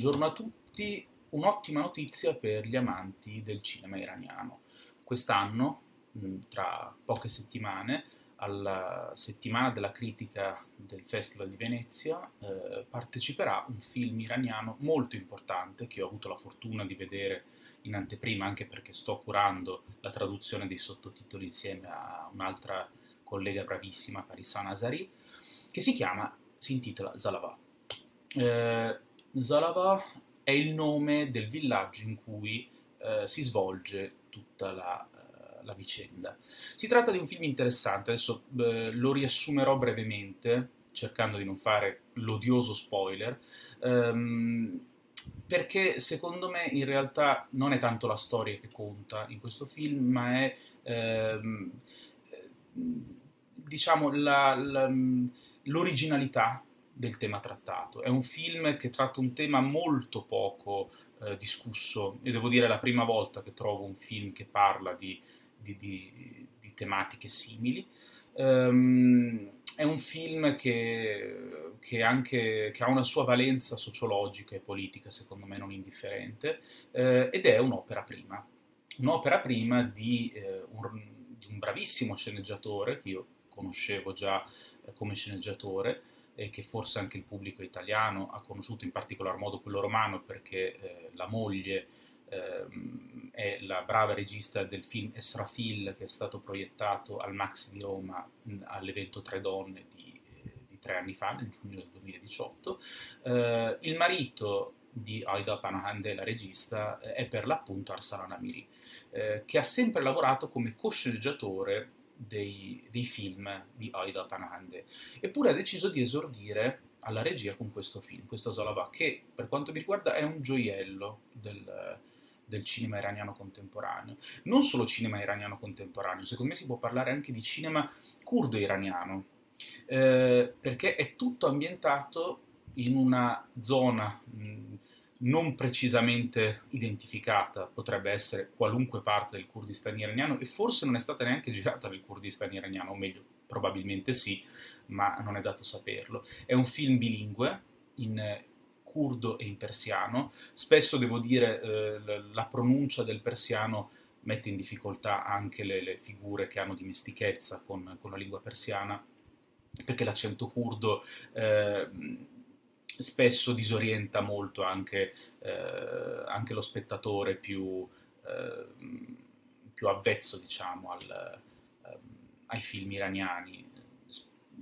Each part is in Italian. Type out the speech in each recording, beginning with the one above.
Buongiorno a tutti, un'ottima notizia per gli amanti del cinema iraniano. Quest'anno, tra poche settimane, alla settimana della critica del Festival di Venezia, eh, parteciperà un film iraniano molto importante che ho avuto la fortuna di vedere in anteprima anche perché sto curando la traduzione dei sottotitoli insieme a un'altra collega bravissima, Parisa Nazari, che si chiama, si intitola Zalava. Eh, Zalava è il nome del villaggio in cui eh, si svolge tutta la, uh, la, vicenda. Si tratta di un film interessante, adesso eh, lo riassumerò brevemente, cercando di non fare l'odioso spoiler, ehm, perché secondo me in realtà non è tanto la storia che conta in questo film, ma è ehm, diciamo la, la, l'originalità del tema trattato. È un film che tratta un tema molto poco eh, discusso e devo dire è la prima volta che trovo un film che parla di, di, di, di tematiche simili. Um, è un film che, che, anche, che, ha una sua valenza sociologica e politica, secondo me non indifferente, eh, ed è un'opera prima. Un'opera prima di, eh, un, di un bravissimo sceneggiatore, che io conoscevo già eh, come sceneggiatore, e che forse anche il pubblico italiano ha conosciuto in particolar modo quello romano perché eh, la moglie eh, è la brava regista del film Esrafil che è stato proiettato al Max di Roma all'evento Tre Donne di, eh, di tre anni fa, nel giugno del 2018. Eh, il marito di Aida Panahande, la regista, è per l'appunto Arsalan Amiri, eh, che ha sempre lavorato come co-sceneggiatore dei, dei film di Aida Panande. Eppure ha deciso di esordire alla regia con questo film, questo Zalava, che per quanto mi riguarda è un gioiello del, del cinema iraniano contemporaneo. Non solo cinema iraniano contemporaneo, secondo me si può parlare anche di cinema curdo iraniano, eh, perché è tutto ambientato in una zona mh, non precisamente identificata, potrebbe essere qualunque parte del Kurdistan iraniano e forse non è stata neanche girata nel Kurdistan iraniano, o meglio, probabilmente sì, ma non è dato saperlo. È un film bilingue in curdo e in persiano, spesso devo dire eh, la pronuncia del persiano mette in difficoltà anche le, le figure che hanno dimestichezza con, con, la lingua persiana, perché l'accento curdo... Eh, spesso disorienta molto anche, eh, anche lo spettatore più, eh, più avvezzo diciamo, al, um, ai film iraniani,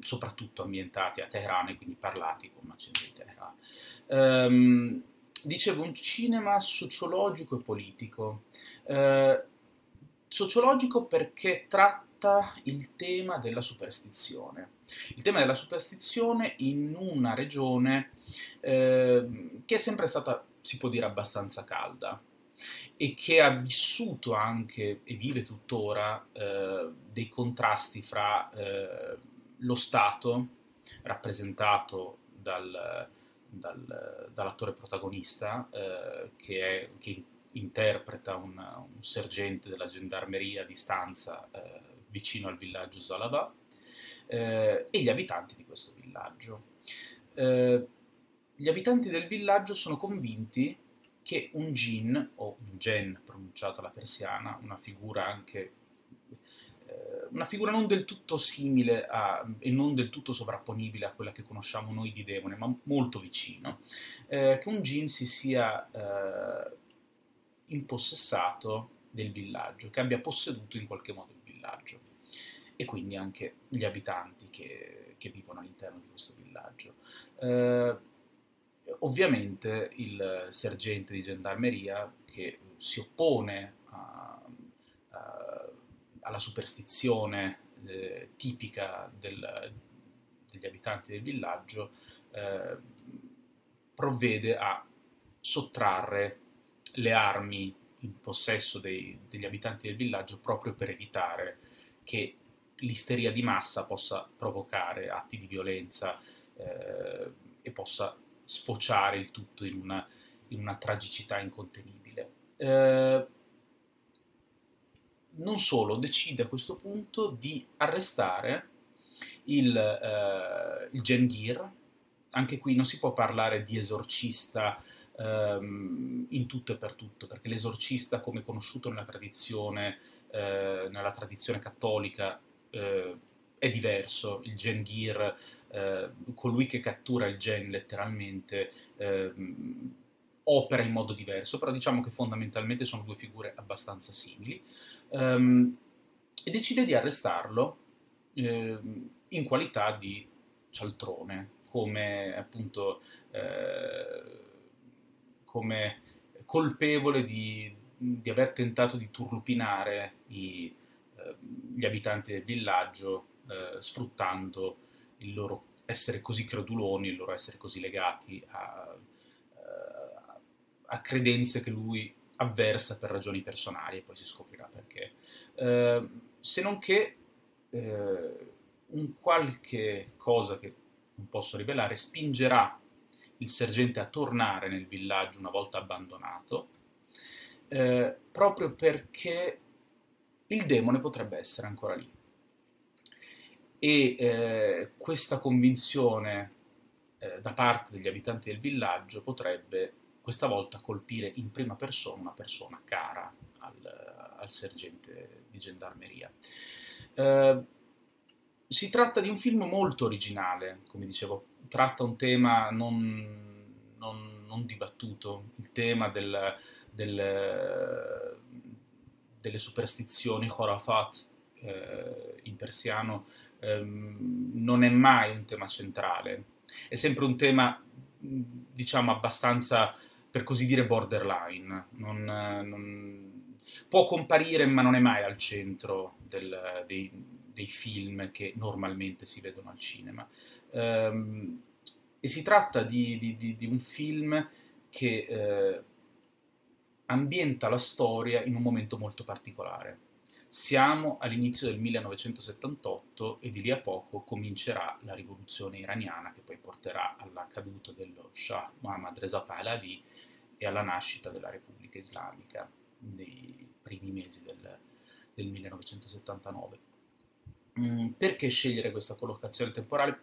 soprattutto ambientati a Teheran e quindi parlati con un accento di Teheran. Um, dicevo, un cinema sociologico e politico. Uh, sociologico perché tratta il tema della superstizione. Il tema della superstizione in una regione eh, che è sempre stata, si può dire, abbastanza calda e che ha vissuto anche e vive tuttora eh, dei contrasti fra eh, lo Stato, rappresentato dal, dal, dall'attore protagonista, eh, che, è, che, interpreta un, un, sergente della gendarmeria a distanza eh, vicino al villaggio Zalava, eh, e gli abitanti di questo villaggio. Eh, gli abitanti del villaggio sono convinti che un jinn, o un gen pronunciato alla persiana, una figura anche eh, una figura non del tutto simile a, e non del tutto sovrapponibile a quella che conosciamo noi di demone, ma molto vicino, eh, che un jinn si sia eh, impossessato del villaggio, che abbia posseduto in qualche modo il villaggio e quindi anche gli abitanti che, che vivono all'interno di questo villaggio. Eh, ovviamente il sergente di gendarmeria che si oppone a, a, alla superstizione eh, tipica del, degli abitanti del villaggio eh, provvede a sottrarre le armi in possesso dei, degli abitanti del villaggio proprio per evitare che l'isteria di massa possa provocare atti di violenza eh, e possa sfociare il tutto in una, in una tragicità incontenibile. Eh, non solo, decide a questo punto di arrestare il, eh, il Gengir, anche qui non si può parlare di esorcista ehm, in tutto e per tutto, perché l'esorcista come conosciuto nella tradizione, eh, nella tradizione cattolica eh, è diverso, il Gen Gear, eh, colui che cattura il Gen letteralmente, ehm, opera in modo diverso, però diciamo che fondamentalmente sono due figure abbastanza simili, um, e decide di arrestarlo eh, in qualità di cialtrone, come appunto eh, come colpevole di, di, aver tentato di turlupinare i, eh, gli abitanti del villaggio eh, sfruttando il loro essere così creduloni, il loro essere così legati a, eh, a credenze che lui avversa per ragioni personali e poi si scoprirà perché. Eh, se non che eh, un qualche cosa che non posso rivelare spingerà il sergente a tornare nel villaggio una volta abbandonato, eh, proprio perché il demone potrebbe essere ancora lì. E eh, questa convinzione eh, da parte degli abitanti del villaggio potrebbe questa volta colpire in prima persona una persona cara al, al sergente di gendarmeria. Eh, si tratta di un film molto originale, come dicevo, tratta un tema non, non, non dibattuto, il tema del, del, delle superstizioni, Khorafat, eh, in persiano, ehm, non è mai un tema centrale, è sempre un tema, diciamo, abbastanza, per così dire, borderline, non, non, può comparire ma non è mai al centro del, dei, dei film che normalmente si vedono al cinema. Um, e si tratta di, di, di, di un film che eh, ambienta la storia in un momento molto particolare. Siamo all'inizio del 1978 e di lì a poco comincerà la rivoluzione iraniana che poi porterà alla caduta dello Shah Mohammad Reza Pahlavi e alla nascita della Repubblica Islamica nei primi mesi del, del 1979. Mm, perché scegliere questa collocazione temporale?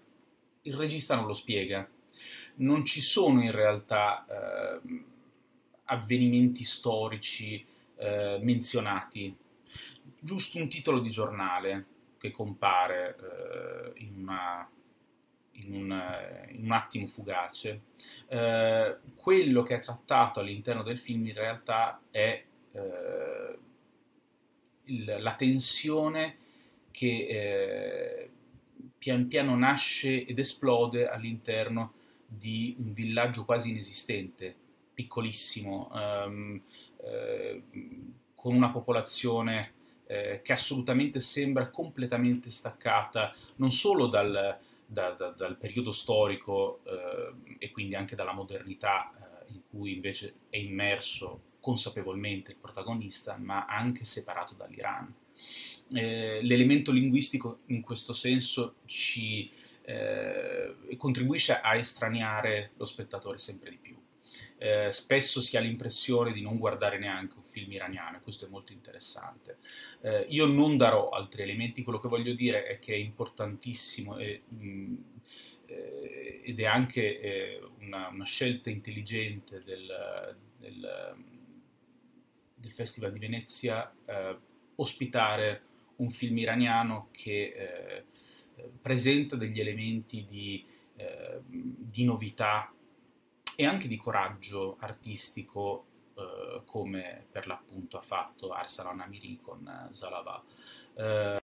Il regista non lo spiega. Non ci sono in realtà eh, avvenimenti storici eh, menzionati, giusto un titolo di giornale che compare eh, in, una, in, un, in, un, attimo fugace. Eh, quello che è trattato all'interno del film in realtà è eh, il, la tensione che eh, pian piano nasce ed esplode all'interno di un villaggio quasi inesistente, piccolissimo, ehm, eh, con una popolazione eh, che assolutamente sembra completamente staccata non solo dal, da, da, dal periodo storico eh, e quindi anche dalla modernità eh, in cui invece è immerso consapevolmente il protagonista, ma anche separato dall'Iran. Eh, l'elemento linguistico in questo senso ci eh, contribuisce a estraniare lo spettatore sempre di più. Eh, spesso si ha l'impressione di non guardare neanche un film iraniano, e questo è molto interessante. Eh, io non darò altri elementi, quello che voglio dire è che è importantissimo e, mh, mm, eh, ed è anche eh, una, una, scelta intelligente del, del, del Festival di Venezia ospitare un film iraniano che eh, presenta degli elementi di, eh, di, novità e anche di coraggio artistico eh, come per l'appunto ha fatto Arsalan Amiri con Zalava. Eh,